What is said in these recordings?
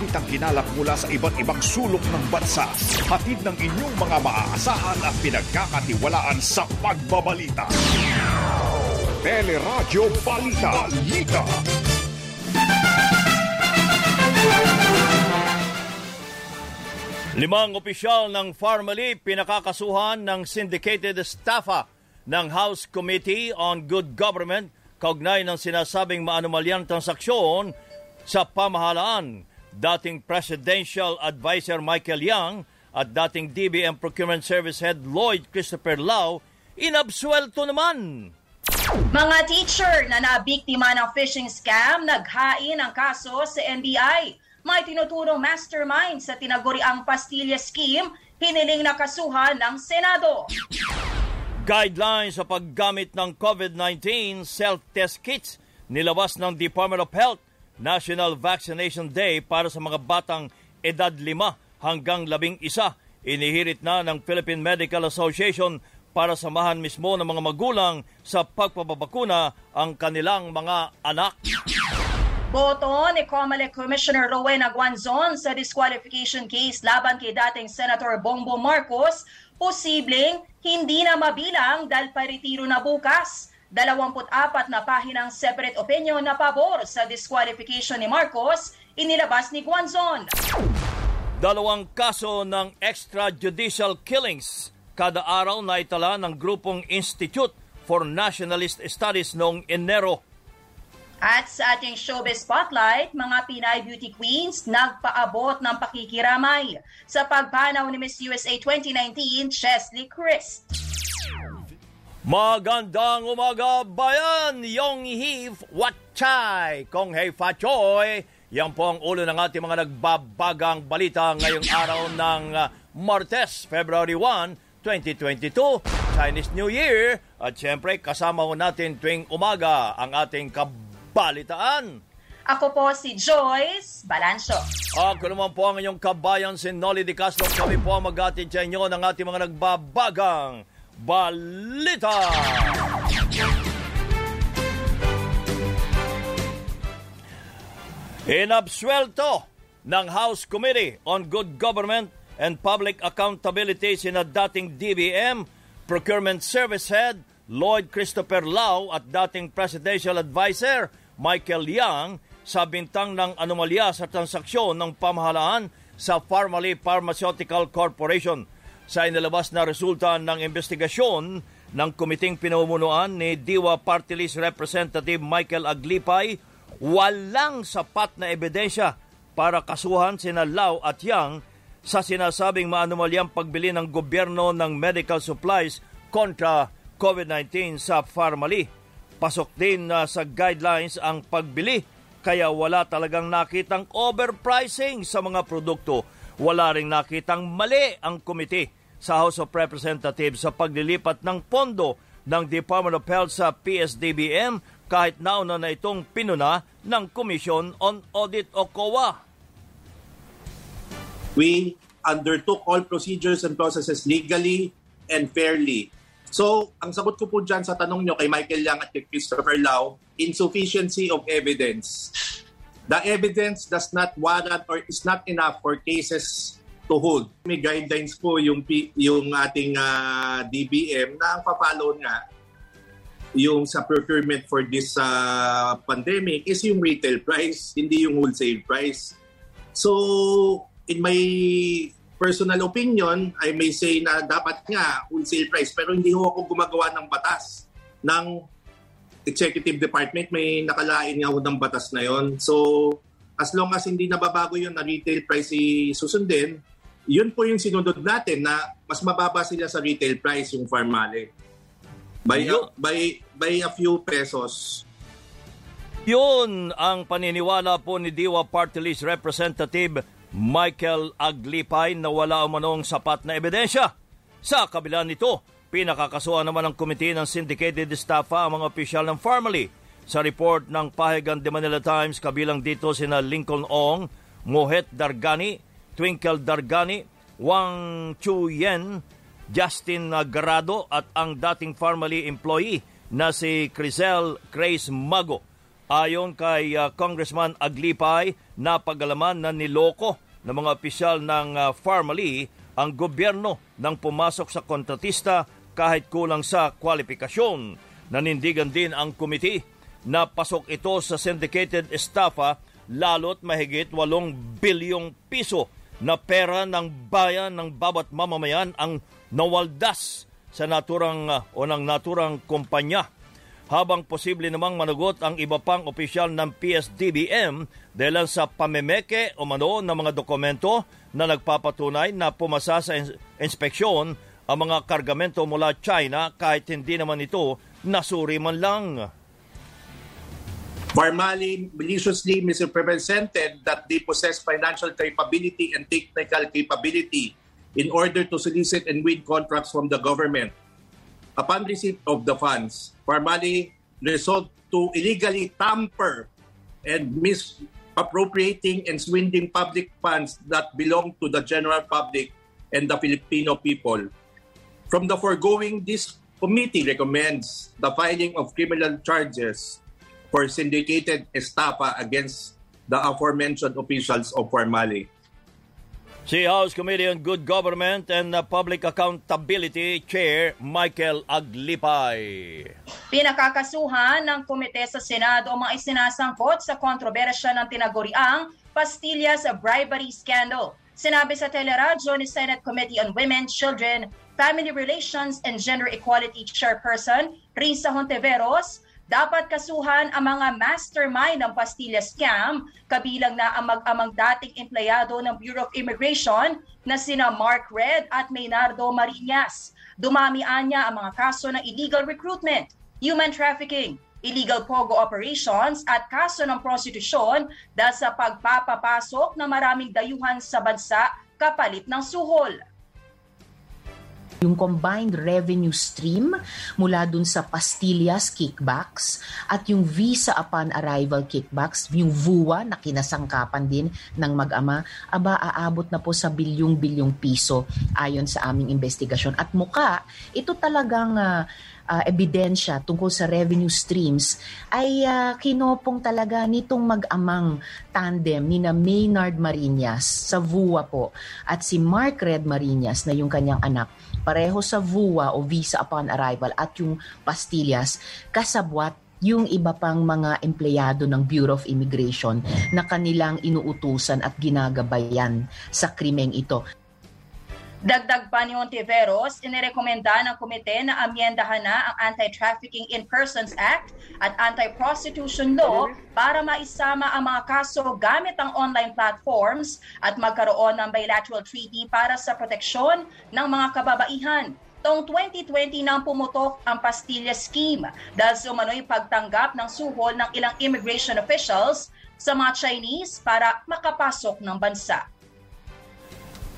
balitang kinalap mula sa iba't ibang sulok ng bansa. Hatid ng inyong mga maaasahan at pinagkakatiwalaan sa pagbabalita. Teleradyo Balita. Balita. Limang opisyal ng Farmally pinakakasuhan ng syndicated staffa ng House Committee on Good Government kaugnay ng sinasabing maanumalyang transaksyon sa pamahalaan. Dating Presidential Advisor Michael Young at dating DBM Procurement Service Head Lloyd Christopher Lau inabsuelto naman. Mga teacher na nabiktima ng phishing scam naghain ang kaso sa NBI. May tinuturong mastermind sa tinaguriang Pastilla Scheme, hiniling na kasuhan ng Senado. Guidelines sa paggamit ng COVID-19 self-test kits nilabas ng Department of Health National Vaccination Day para sa mga batang edad 5 hanggang 11. Inihirit na ng Philippine Medical Association para samahan mismo ng mga magulang sa pagpapabakuna ang kanilang mga anak. Boto ni COMELEC Commissioner Rowena Guanzon sa disqualification case laban kay dating Senator Bongbong Marcos, posibleng hindi na mabilang dahil paritiro na bukas. 24 na pahinang separate opinion na pabor sa disqualification ni Marcos, inilabas ni Guanzon. Dalawang kaso ng extrajudicial killings kada araw na itala ng grupong Institute for Nationalist Studies noong Enero at sa ating showbiz spotlight, mga Pinay beauty queens nagpaabot ng pakikiramay sa pagpanaw ni Miss USA 2019, Chesley Christ. Magandang umaga bayan, Yong Heave Watchay, Kong Hei Fa Choy. Yan po ang ulo ng ating mga nagbabagang balita ngayong araw ng uh, Martes, February 1, 2022, Chinese New Year. At syempre, kasama ho natin tuwing umaga ang ating kab balitaan. Ako po si Joyce Balancho. Ako naman po ang inyong kabayan si Nolly Di Castro. Kami po ang mag-atid sa inyo ng ating mga nagbabagang balita. Inabswelto ng House Committee on Good Government and Public Accountability sina dating DBM Procurement Service Head Lloyd Christopher Lau at dating Presidential Advisor Michael Yang sa bintang ng anomalya sa transaksyon ng pamahalaan sa Pharmaly Pharmaceutical Corporation. Sa inilabas na resulta ng investigasyon ng komiting pinamumunuan ni Diwa Party List Representative Michael Aglipay, walang sapat na ebidensya para kasuhan sina Lau at Yang sa sinasabing maanumalyang pagbili ng gobyerno ng medical supplies kontra COVID-19 sa Pharmaly. Pasok din uh, sa guidelines ang pagbili kaya wala talagang nakitang overpricing sa mga produkto. Wala ring nakitang mali ang komite sa House of Representatives sa paglilipat ng pondo ng Department of Health sa PSDBM kahit nauna na itong pinuna ng Commission on Audit o COA. We undertook all procedures and processes legally and fairly So, ang sagot ko po dyan sa tanong nyo kay Michael Yang at kay Christopher Lau, insufficiency of evidence. The evidence does not warrant or is not enough for cases to hold. May guidelines po yung, yung ating uh, ah, DBM na ang papalo nga yung sa procurement for this uh, pandemic is yung retail price, hindi yung wholesale price. So, in my personal opinion, I may say na dapat nga wholesale price pero hindi ho ako gumagawa ng batas ng executive department may nakalain nga ho ng batas na yon. So as long as hindi nababago yun na retail price susundin, yun po yung sinunod natin na mas mababa sila sa retail price yung farm mali. By, a, by, by a few pesos. Yun ang paniniwala po ni Diwa Party List Representative Michael Aglipay na wala umanong sapat na ebidensya. Sa kabila nito, pinakakasuhan naman ng komite ng syndicated staff ang mga opisyal ng Farmally. Sa report ng Pahigan de Manila Times, kabilang dito sina Lincoln Ong, Mohet Dargani, Twinkle Dargani, Wang Chu Yen, Justin Garado at ang dating Farmally employee na si Crisel Grace Mago. Ayon kay uh, Congressman Aglipay, napagalaman na niloko ng mga opisyal ng uh, Farmally ang gobyerno nang pumasok sa kontratista kahit kulang sa kwalifikasyon. Nanindigan din ang komite na pasok ito sa syndicated estafa lalo't mahigit 8 bilyong piso na pera ng bayan ng bawat mamamayan ang nawaldas sa naturang uh, o ng naturang kumpanya habang posible namang managot ang iba pang opisyal ng PSDBM dahil sa pamemeke o mano ng mga dokumento na nagpapatunay na pumasa sa inspeksyon ang mga kargamento mula China kahit hindi naman ito nasuri man lang. Formally, maliciously misrepresented that they possess financial capability and technical capability in order to solicit and win contracts from the government. Upon receipt of the funds, formally resort to illegally tamper and misappropriating and swindling public funds that belong to the general public and the Filipino people. From the foregoing, this committee recommends the filing of criminal charges for syndicated estafa against the aforementioned officials of Formali. Si House Committee on Good Government and Public Accountability Chair Michael Aglipay. Pinakakasuhan ng komite sa Senado ang mga isinasangkot sa kontrobersya ng tinaguriang Pastillas Bribery Scandal. Sinabi sa teleradyo ni Senate Committee on Women, Children, Family Relations and Gender Equality Chairperson Risa Honteveros dapat kasuhan ang mga mastermind ng Pastilla scam, kabilang na ang mag-amang dating empleyado ng Bureau of Immigration na sina Mark Red at Maynardo Marinas. Dumami anya ang mga kaso ng illegal recruitment, human trafficking, illegal pogo operations at kaso ng prostitusyon dahil sa pagpapapasok ng maraming dayuhan sa bansa kapalit ng suhol yung combined revenue stream mula dun sa pastillas kickbacks at yung visa upon arrival kickbacks, yung VUA na kinasangkapan din ng mag-ama, aba aabot na po sa bilyong-bilyong piso ayon sa aming investigasyon. At muka, ito talagang uh, uh, ebidensya tungkol sa revenue streams ay uh, kinopong talaga nitong mag-amang tandem ni na Maynard Marinas sa VUA po at si Mark Red Marinas na yung kanyang anak pareho sa VUA o Visa Upon Arrival at yung pastillas kasabwat yung iba pang mga empleyado ng Bureau of Immigration na kanilang inuutusan at ginagabayan sa krimeng ito. Dagdag pa ni Ontiveros, inirekomenda ng komite na amyendahan na ang Anti-Trafficking in Persons Act at Anti-Prostitution Law para maisama ang mga kaso gamit ang online platforms at magkaroon ng bilateral treaty para sa proteksyon ng mga kababaihan. Taong 2020 nang pumutok ang Pastilla Scheme dahil sumano'y pagtanggap ng suhol ng ilang immigration officials sa mga Chinese para makapasok ng bansa.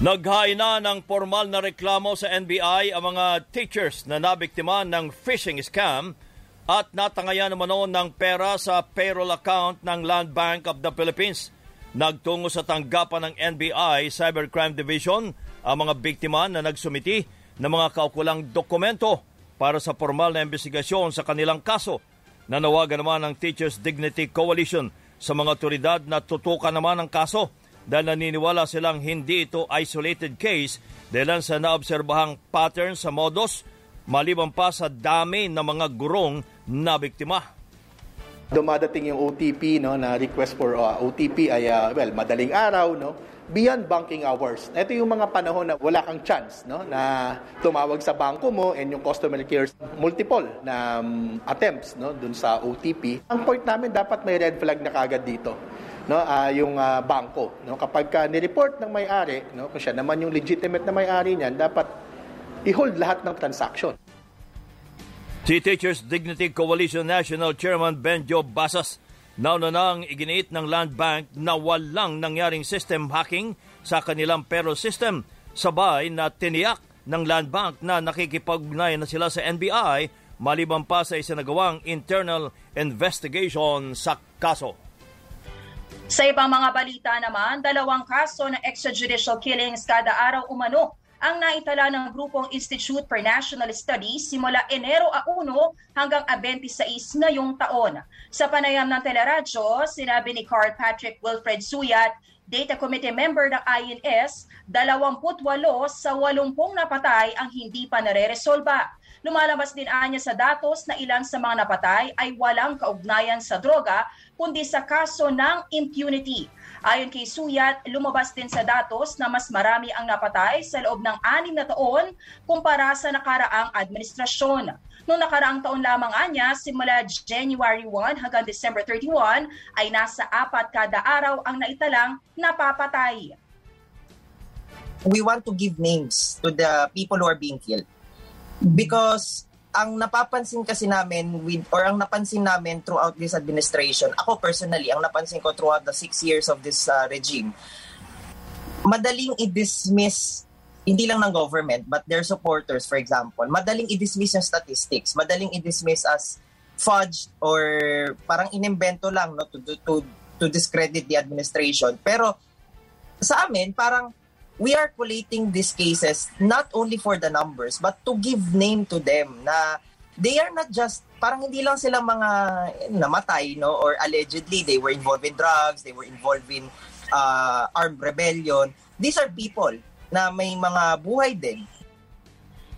Naghain na ng formal na reklamo sa NBI ang mga teachers na nabiktima ng phishing scam at natangayan naman noon ng pera sa payroll account ng Land Bank of the Philippines. Nagtungo sa tanggapan ng NBI Cybercrime Division ang mga biktima na nagsumiti ng mga kaukulang dokumento para sa formal na investigasyon sa kanilang kaso. Nanawagan naman ng Teachers Dignity Coalition sa mga otoridad na tutukan naman ang kaso dahil naniniwala silang hindi ito isolated case dahil sa naobserbahang pattern sa modus maliban pa sa dami ng mga gurong na biktima. Dumadating yung OTP no na request for uh, OTP ay uh, well madaling araw no beyond banking hours. Ito yung mga panahon na wala kang chance no na tumawag sa bangko mo and yung customer care multiple na um, attempts no dun sa OTP. Ang point namin dapat may red flag na kagad dito no uh, yung uh, bangko no kapag ka ni-report ng may-ari no kung siya naman yung legitimate na may-ari niyan dapat i-hold lahat ng transaction Si Teachers Dignity Coalition National Chairman Benjo Basas nauna nang iginiit ng Land Bank na walang nangyaring system hacking sa kanilang payroll system sabay na tiniyak ng Land Bank na nakikipag-ugnayan na sila sa NBI maliban pa sa isinagawang internal investigation sa kaso. Sa ibang mga balita naman, dalawang kaso ng extrajudicial killings kada araw umano ang naitala ng grupong Institute for National Studies simula Enero 1 hanggang 26 ngayong taon. Sa panayam ng teleradyo, sinabi ni Carl Patrick Wilfred Suyat, Data Committee member ng INS, 28 sa 80 napatay ang hindi pa nare-resolba. Lumalabas din anya sa datos na ilan sa mga napatay ay walang kaugnayan sa droga kundi sa kaso ng impunity. Ayon kay Suyat, lumabas din sa datos na mas marami ang napatay sa loob ng anim na taon kumpara sa nakaraang administrasyon. Noong nakaraang taon lamang anya, simula January 1 hanggang December 31, ay nasa apat kada araw ang naitalang napapatay. We want to give names to the people who are being killed. Because ang napapansin kasi namin with or ang napansin namin throughout this administration, ako personally, ang napansin ko throughout the six years of this uh, regime, madaling i-dismiss hindi lang ng government but their supporters for example, madaling i-dismiss yung statistics, madaling i-dismiss as fudge or parang inimbento lang no to, to to discredit the administration. Pero sa amin parang we are collating these cases not only for the numbers but to give name to them na they are not just parang hindi lang sila mga namatay no? Or allegedly they were involved in drugs they were involved in uh, armed rebellion. These are people na may mga buhay din.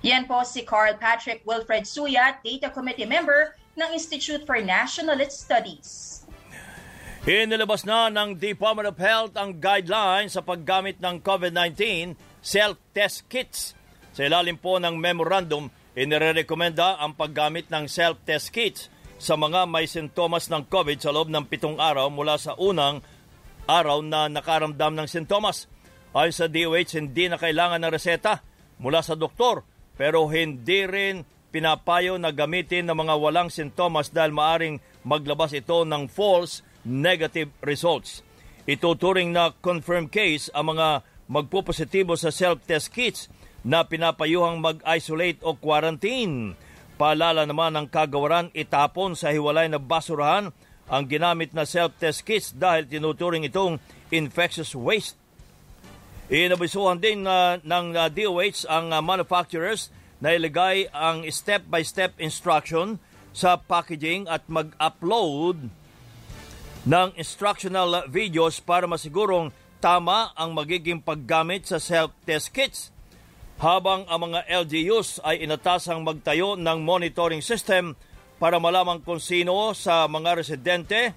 Yan po si Carl Patrick Wilfred Suyat, Data Committee Member ng Institute for National Studies. Inilabas na ng Department of Health ang guidelines sa paggamit ng COVID-19 self-test kits. Sa ilalim po ng memorandum, inirekomenda ang paggamit ng self-test kits sa mga may sintomas ng COVID sa loob ng pitong araw mula sa unang araw na nakaramdam ng sintomas. Ayon sa DOH, hindi na kailangan ng reseta mula sa doktor pero hindi rin pinapayo na gamitin ng mga walang sintomas dahil maaring maglabas ito ng false negative results. Ituturing na confirmed case ang mga magpupositibo sa self-test kits na pinapayuhang mag-isolate o quarantine. Paalala naman ng kagawaran itapon sa hiwalay na basurahan ang ginamit na self-test kits dahil tinuturing itong infectious waste. Inabisuhan din uh, ng uh, DOH ang uh, manufacturers na ilagay ang step-by-step instruction sa packaging at mag-upload ng instructional videos para masigurong tama ang magiging paggamit sa self-test kits habang ang mga LGUs ay inatasang magtayo ng monitoring system para malaman kung sino sa mga residente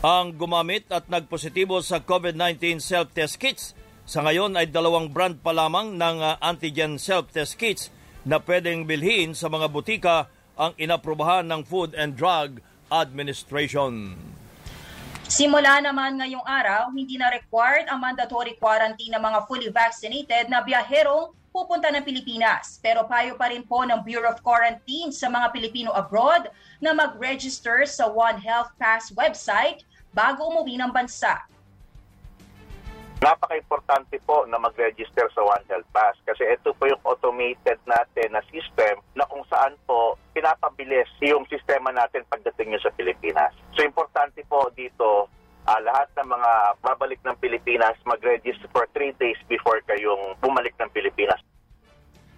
ang gumamit at nagpositibo sa COVID-19 self-test kits. Sa ngayon ay dalawang brand pa lamang ng uh, antigen self-test kits na pwedeng bilhin sa mga butika ang inaprubahan ng Food and Drug Administration. Simula naman ngayong araw, hindi na required ang mandatory quarantine ng mga fully vaccinated na biyaherong pupunta ng Pilipinas. Pero payo pa rin po ng Bureau of Quarantine sa mga Pilipino abroad na mag-register sa One Health Pass website bago umuwi ng bansa. Napaka-importante po na mag-register sa One Health Pass kasi ito po yung automated natin na system na kung saan po pinapabilis yung sistema natin pagdating nyo sa Pilipinas. So importante po dito uh, lahat ng mga babalik ng Pilipinas mag-register for 3 days before kayong bumalik ng Pilipinas.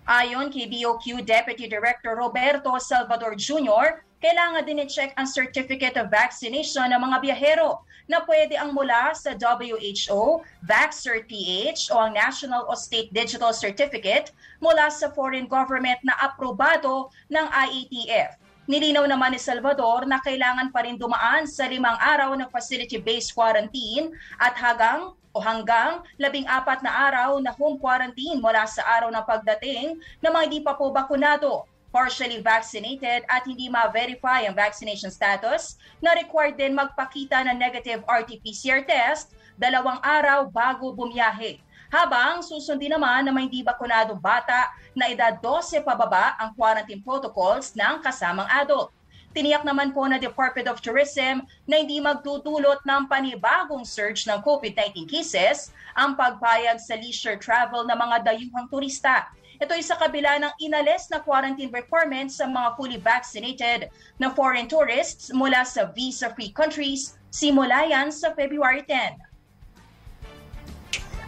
Ayon kay BOQ Deputy Director Roberto Salvador Jr., kailangan din i-check ang Certificate of Vaccination ng mga biyahero na pwede ang mula sa WHO, VaxCert-PH o ang National o State Digital Certificate mula sa foreign government na aprobado ng IATF. Nilinaw naman ni Salvador na kailangan pa rin dumaan sa limang araw ng facility-based quarantine at hanggang o hanggang labing apat na araw na home quarantine mula sa araw ng pagdating ng mga hindi pa po bakunado, partially vaccinated at hindi ma-verify ang vaccination status na required din magpakita ng negative RT-PCR test dalawang araw bago bumiyahe. Habang susundin naman na may hindi bakunadong bata na edad 12 pababa ang quarantine protocols ng kasamang adult. Tiniyak naman po na Department of Tourism na hindi magtutulot ng panibagong surge ng COVID-19 cases ang pagpayag sa leisure travel ng mga dayuhang turista. Ito ay sa kabila ng inalis na quarantine requirements sa mga fully vaccinated na foreign tourists mula sa visa-free countries simula yan sa February 10.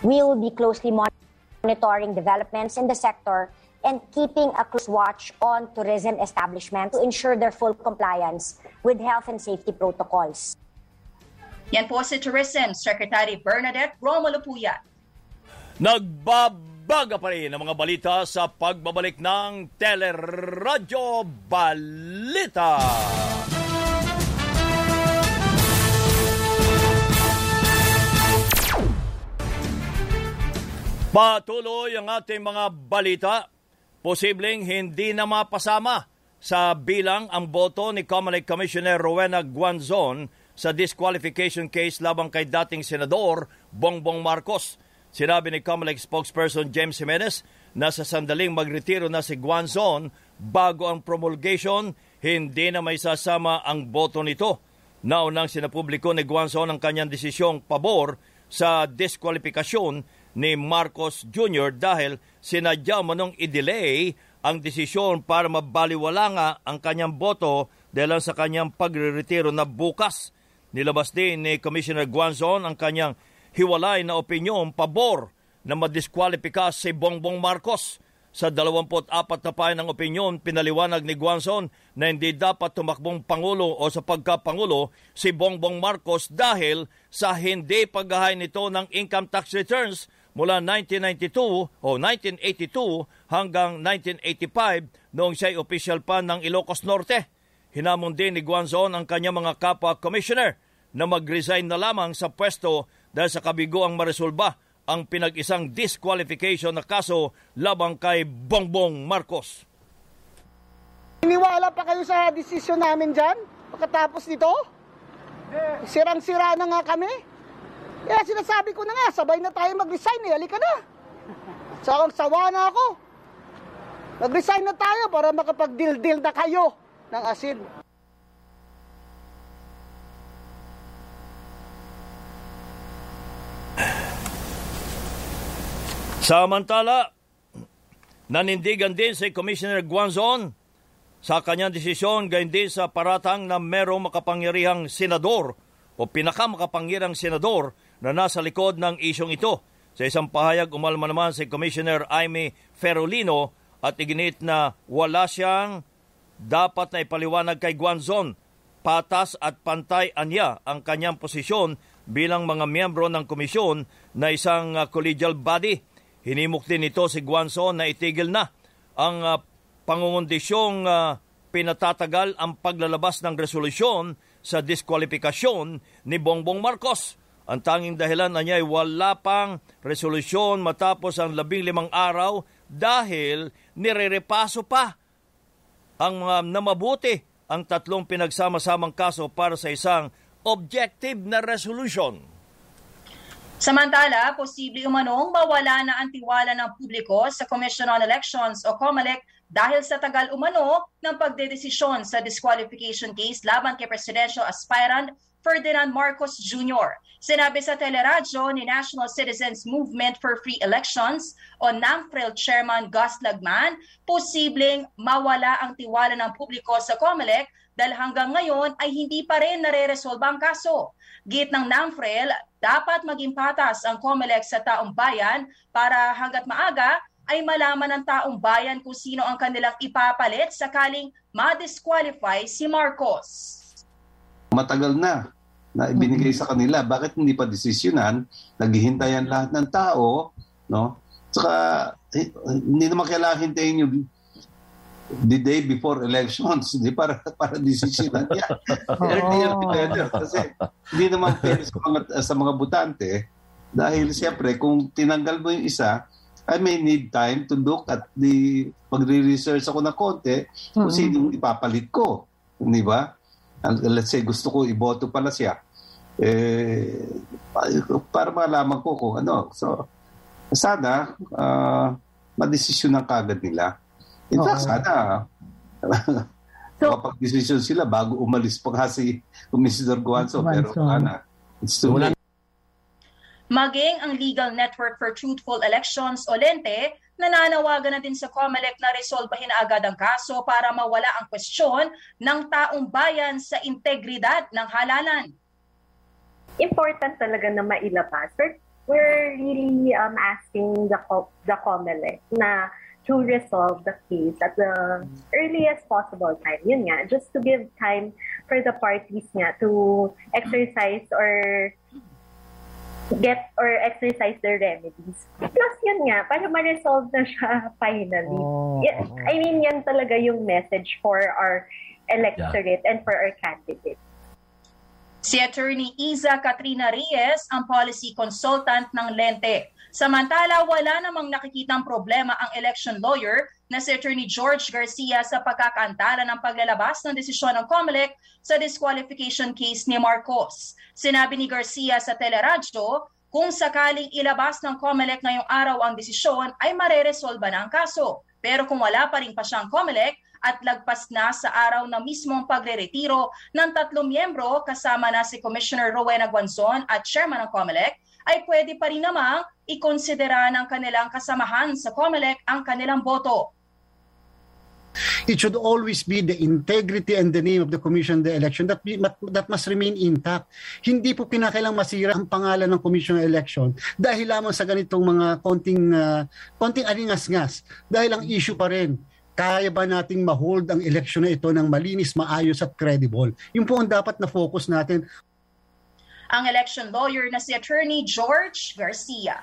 We will be closely monitoring monitoring developments in the sector and keeping a close watch on tourism establishments to ensure their full compliance with health and safety protocols. Yan po si Tourism Secretary Bernadette Romulo Puya. Nagbabaga pa rin ang mga balita sa pagbabalik ng Teleradyo Balita. Patuloy ang ating mga balita. Posibleng hindi na mapasama sa bilang ang boto ni Comelec Commissioner Rowena Guanzon sa disqualification case labang kay dating Senador Bongbong Marcos. Sinabi ni Comelec spokesperson James Jimenez na sa sandaling magretiro na si Guanzon bago ang promulgation, hindi na may sasama ang boto nito. Naunang sinapubliko ni Guanzon ang kanyang desisyong pabor sa diskwalifikasyon ni Marcos Jr. dahil sinadya manong i-delay ang desisyon para mabaliwala nga ang kanyang boto dahil sa kanyang pagre-retiro na bukas. Nilabas din ni Commissioner Guanzon ang kanyang hiwalay na opinyon pabor na madiskwalipika si Bongbong Marcos. Sa 24 na payan ng opinyon, pinaliwanag ni Guanzon na hindi dapat tumakbong Pangulo o sa pagkapangulo si Bongbong Marcos dahil sa hindi paghahay nito ng income tax returns mula 1992 o 1982 hanggang 1985 noong siya'y official pa ng Ilocos Norte. Hinamon din ni Guanzon ang kanyang mga kapwa commissioner na mag-resign na lamang sa pwesto dahil sa kabigo ang maresolba ang pinag-isang disqualification na kaso labang kay Bongbong Marcos. Iniwala pa kayo sa desisyon namin dyan pagkatapos nito? Sirang-sira na nga kami. Kaya sinasabi ko na nga, sabay na tayo mag-resign eh, halika na. Sakang sawa na ako. Mag-resign na tayo para makapag-deal-deal na kayo ng asin. Samantala, nanindigan din si Commissioner Guanzon sa kanyang desisyon gayon din sa paratang na merong makapangyarihang senador o pinakamakapangyarang senador na nasa likod ng isyong ito. Sa isang pahayag, umalma naman si Commissioner Aimee Ferolino at iginit na wala siyang dapat na ipaliwanag kay Guanzon. Patas at pantay anya ang kanyang posisyon bilang mga miyembro ng komisyon na isang uh, collegial body Hinimok din ito si Guanzon na itigil na ang uh, pangungundisyong uh, pinatatagal ang paglalabas ng resolusyon sa diskwalifikasyon ni Bongbong Marcos. Ang tanging dahilan na niya ay wala pang resolusyon matapos ang labing limang araw dahil nirerepaso pa ang uh, namabuti ang tatlong pinagsama-samang kaso para sa isang objective na resolution. Samantala, posible umanong mawala na ang tiwala ng publiko sa Commission on Elections o COMELEC dahil sa tagal umano ng pagdedesisyon sa disqualification case laban kay presidential aspirant Ferdinand Marcos Jr. Sinabi sa teleradyo ni National Citizens Movement for Free Elections o NAMFREL Chairman Gus Lagman, posibleng mawala ang tiwala ng publiko sa COMELEC dahil hanggang ngayon ay hindi pa rin nare-resolve ang kaso. Git ng NAMFREL, dapat maging patas ang COMELEC sa taong bayan para hanggat maaga ay malaman ng taong bayan kung sino ang kanilang ipapalit sakaling ma-disqualify si Marcos. Matagal na na ibinigay sa kanila. Bakit hindi pa desisyonan? Naghihintayan lahat ng tao, no? Saka eh, hindi naman kailangan hintayin yung the day before elections, di para para desisyonan. Earlier oh. kasi hindi naman fair sa mga, sa mga butante dahil siyempre kung tinanggal mo yung isa, I may need time to look at the magre-research ako ng konti kung mm-hmm. sino ipapalit ko. Di ba? Let's say gusto ko iboto pala siya. Eh, para malaman ko kung ano. So, sana uh, madesisyon ng kagad nila In fact, sana so, makapag-decision sila bago umalis pa kasi Commissioner Guanzo. Pero sana, it's too late. Maging ang Legal Network for Truthful Elections o LENTE, nananawagan na din sa COMELEC na resolbahin agad ang kaso para mawala ang kwestiyon ng taong bayan sa integridad ng halalan. Important talaga na mailabas. we're really um, asking the, the COMELEC na to resolve the case at the earliest possible time. Yun nga, just to give time for the parties nga to exercise or get or exercise their remedies. Plus yun nga, para ma-resolve na siya finally. Oh, I mean, yan talaga yung message for our electorate and for our candidates. Si Attorney Iza Katrina Reyes ang policy consultant ng Lente. Samantala, wala namang nakikitang problema ang election lawyer na si Attorney George Garcia sa pagkakaantala ng paglalabas ng desisyon ng COMELEC sa disqualification case ni Marcos. Sinabi ni Garcia sa teleradyo, kung sakaling ilabas ng COMELEC ngayong araw ang desisyon ay mareresolba na ang kaso. Pero kung wala pa rin pa siyang COMELEC at lagpas na sa araw na mismong pagre-retiro ng tatlong miyembro kasama na si Commissioner Rowena Guanzon at Chairman ng COMELEC, ay pwede pa rin namang ikonsidera ng kanilang kasamahan sa COMELEC ang kanilang boto. it should always be the integrity and the name of the commission the election that be, that must remain intact. Hindi po kinakailang masira ang pangalan ng commission election dahil lamang sa ganitong mga konting uh, konting alingas-ngas. Dahil ang issue pa rin kaya ba nating ma-hold ang election na ito ng malinis, maayos at credible? Yun po ang dapat na focus natin. Ang election lawyer na si Attorney George Garcia.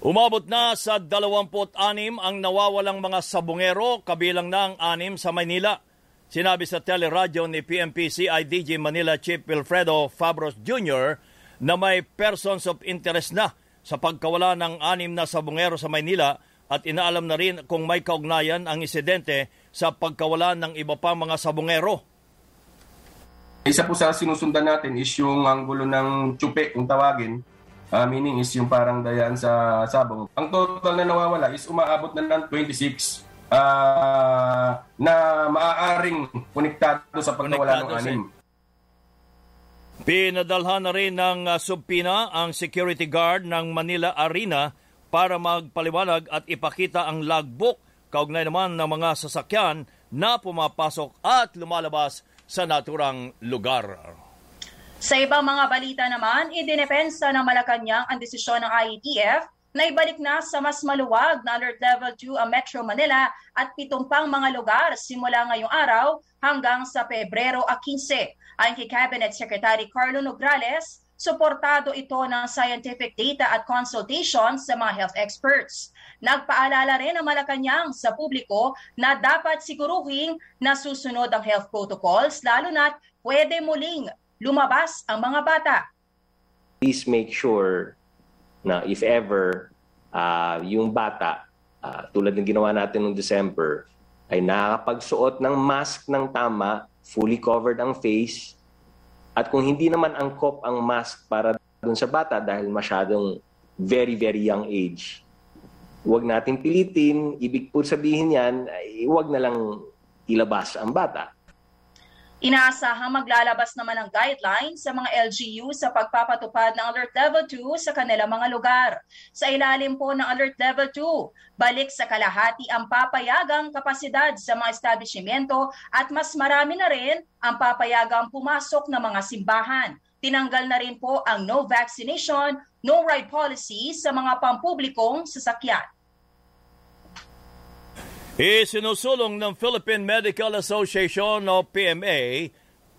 Umabot na sa 26 ang nawawalang mga sabungero, kabilang na ang anim sa Maynila. Sinabi sa teleradyo ni PMPC IDG Manila Chief Wilfredo Fabros Jr. na may persons of interest na sa pagkawala ng anim na sabungero sa Maynila at inaalam na rin kung may kaugnayan ang insidente sa pagkawala ng iba pang mga sabungero. Isa po sa sinusundan natin is yung anggulo ng tsupe, kung tawagin. Uh, meaning is yung parang dayaan sa sabong. Ang total na nawawala is umaabot na ng 26 uh, na maaaring konektado sa pagkawala ng anim. Pinadalhan na rin ng uh, subpina ang security guard ng Manila Arena para magpaliwanag at ipakita ang logbook kaugnay naman ng mga sasakyan na pumapasok at lumalabas sa naturang lugar. Sa ibang mga balita naman, idinepensa ng Malacanang ang desisyon ng IETF na ibalik na sa mas maluwag na Alert Level 2 ang Metro Manila at pitong pang mga lugar simula ngayong araw hanggang sa Pebrero 15. Ayon kay Cabinet Secretary Carlo Nograles, suportado ito ng scientific data at consultation sa mga health experts. Nagpaalala rin ang Malacanang sa publiko na dapat siguruhin na susunod ang health protocols lalo na't pwede muling lumabas ang mga bata. Please make sure na if ever uh, yung bata, uh, tulad ng ginawa natin noong December, ay nakakapagsuot ng mask ng tama, fully covered ang face, at kung hindi naman angkop ang mask para dun sa bata dahil masyadong very, very young age, huwag natin pilitin, ibig po sabihin yan, ay huwag na lang ilabas ang bata. Inaasahang maglalabas naman ng guidelines sa mga LGU sa pagpapatupad ng Alert Level 2 sa kanilang mga lugar. Sa ilalim po ng Alert Level 2, balik sa kalahati ang papayagang kapasidad sa mga establishmento at mas marami na rin ang papayagang pumasok ng mga simbahan. Tinanggal na rin po ang no vaccination, no ride policy sa mga pampublikong sasakyan. Isinusulong ng Philippine Medical Association o PMA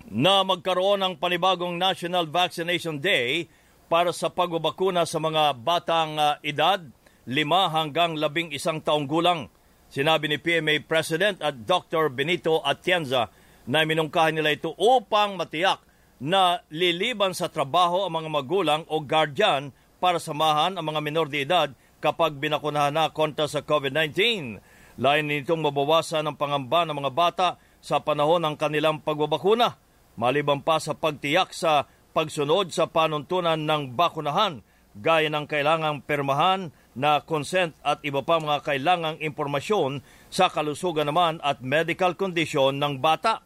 na magkaroon ng panibagong National Vaccination Day para sa pagbabakuna sa mga batang uh, edad 5 hanggang 11 taong gulang. Sinabi ni PMA President at Dr. Benito Atienza na minungkahin nila ito upang matiyak na liliban sa trabaho ang mga magulang o guardian para samahan ang mga minor de edad kapag binakunahan na kontra sa COVID-19. Lain nitong mabawasan ang pangamba ng mga bata sa panahon ng kanilang pagbabakuna, maliban pa sa pagtiyak sa pagsunod sa panuntunan ng bakunahan, gaya ng kailangang permahan na consent at iba pa mga kailangang impormasyon sa kalusugan naman at medical condition ng bata.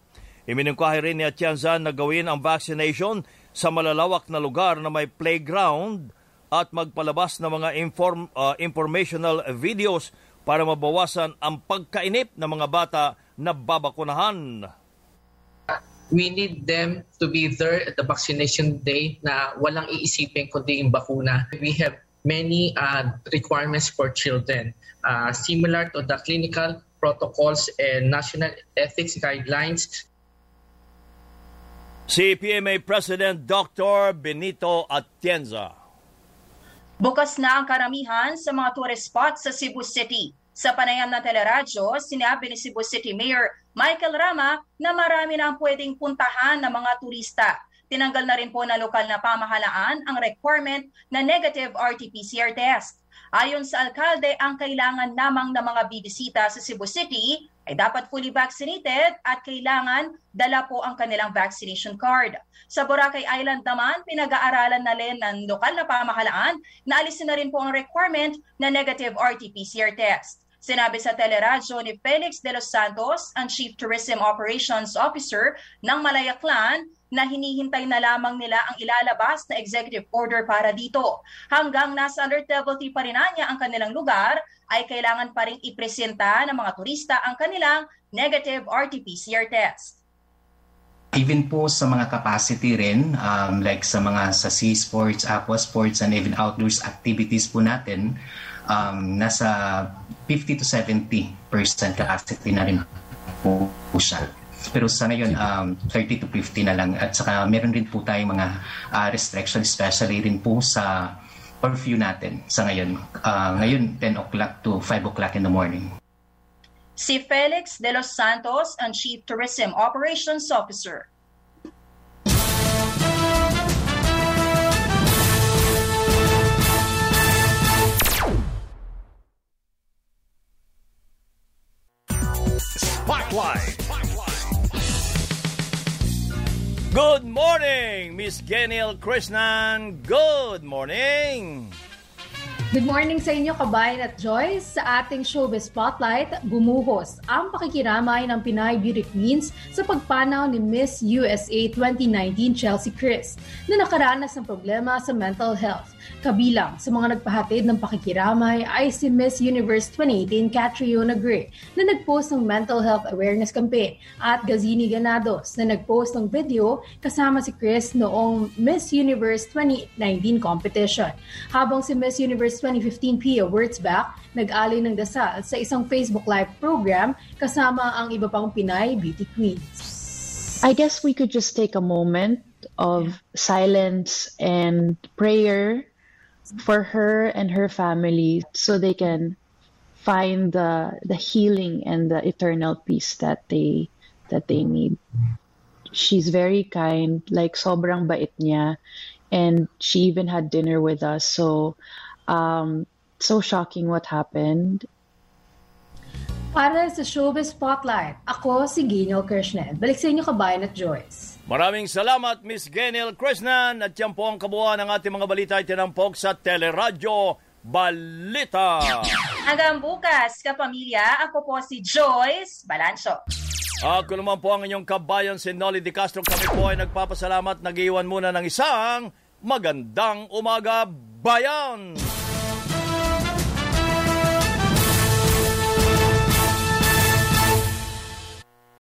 Iminungkahi rin ni Atienza na gawin ang vaccination sa malalawak na lugar na may playground at magpalabas ng mga inform, uh, informational videos para mabawasan ang pagkainip ng mga bata na babakunahan. we need them to be there at the vaccination day na walang iisipin kundi yung bakuna. We have many uh, requirements for children, uh, similar to the clinical protocols and national ethics guidelines. Si PMA President Dr. Benito Atienza. Bukas na ang karamihan sa mga tourist spots sa Cebu City. Sa panayam ng teleradyo, sinabi ni Cebu City Mayor Michael Rama na marami na ang pwedeng puntahan ng mga turista. Tinanggal na rin po ng lokal na pamahalaan ang requirement na negative RT-PCR test. Ayon sa alkalde, ang kailangan lamang ng mga bibisita sa Cebu City ay dapat fully vaccinated at kailangan dala po ang kanilang vaccination card. Sa Boracay Island naman, pinag-aaralan na rin ng lokal na pamahalaan na alisin na rin po ang requirement na negative RT-PCR test. Sinabi sa teleradyo ni Felix de los Santos, ang Chief Tourism Operations Officer ng Malayaklan, na hinihintay na lamang nila ang ilalabas na executive order para dito. Hanggang nasa alert level 3 pa rin niya ang kanilang lugar, ay kailangan pa rin ipresenta ng mga turista ang kanilang negative RT-PCR test. Even po sa mga capacity rin, um, like sa mga sa sea sports, aqua sports, and even outdoors activities po natin, um, nasa 50 to 70% capacity na rin po siya. Pero sa ngayon, um, 30 to 50 na lang. At saka meron rin po tayong mga uh, restrictions, especially rin po sa curfew natin sa ngayon. Uh, ngayon, 10 o'clock to 5 o'clock in the morning. Si Felix de los Santos, ang Chief Tourism Operations Officer. Spotlight. Good morning, Miss Geniel Krishnan. Good morning. Good morning sa inyo, Kabayan at Joyce. Sa ating showbiz spotlight, gumuhos ang pakikiramay ng Pinay Beauty Queens sa pagpanaw ni Miss USA 2019 Chelsea Chris na nakaranas ng problema sa mental health. Kabilang sa mga nagpahatid ng pakikiramay ay si Miss Universe 2018 Catriona Gray na nagpost ng mental health awareness campaign at Gazini Ganados na nagpost ng video kasama si Chris noong Miss Universe 2019 competition. Habang si Miss Universe 2015 Pia Wurtzbach nag-alay ng dasal sa isang Facebook Live program kasama ang iba pang Pinay beauty queens. I guess we could just take a moment of silence and prayer for her and her family so they can find the the healing and the eternal peace that they that they need. She's very kind, like sobrang bait niya and she even had dinner with us. So um so shocking what happened. Para sa Showbiz Spotlight, ako si Gino Krishnan. Balik sa inyo kabayan at Joyce. Maraming salamat, Miss Geniel Krishnan. At yan po ang kabuuan ng ating mga balita ay tinampok sa Teleradyo Balita. Hanggang bukas, kapamilya, ako po si Joyce Balancho. Ako naman po ang inyong kabayan si Nolly Di Castro. Kami po ay nagpapasalamat. Nag-iwan muna ng isang magandang umaga, bayan!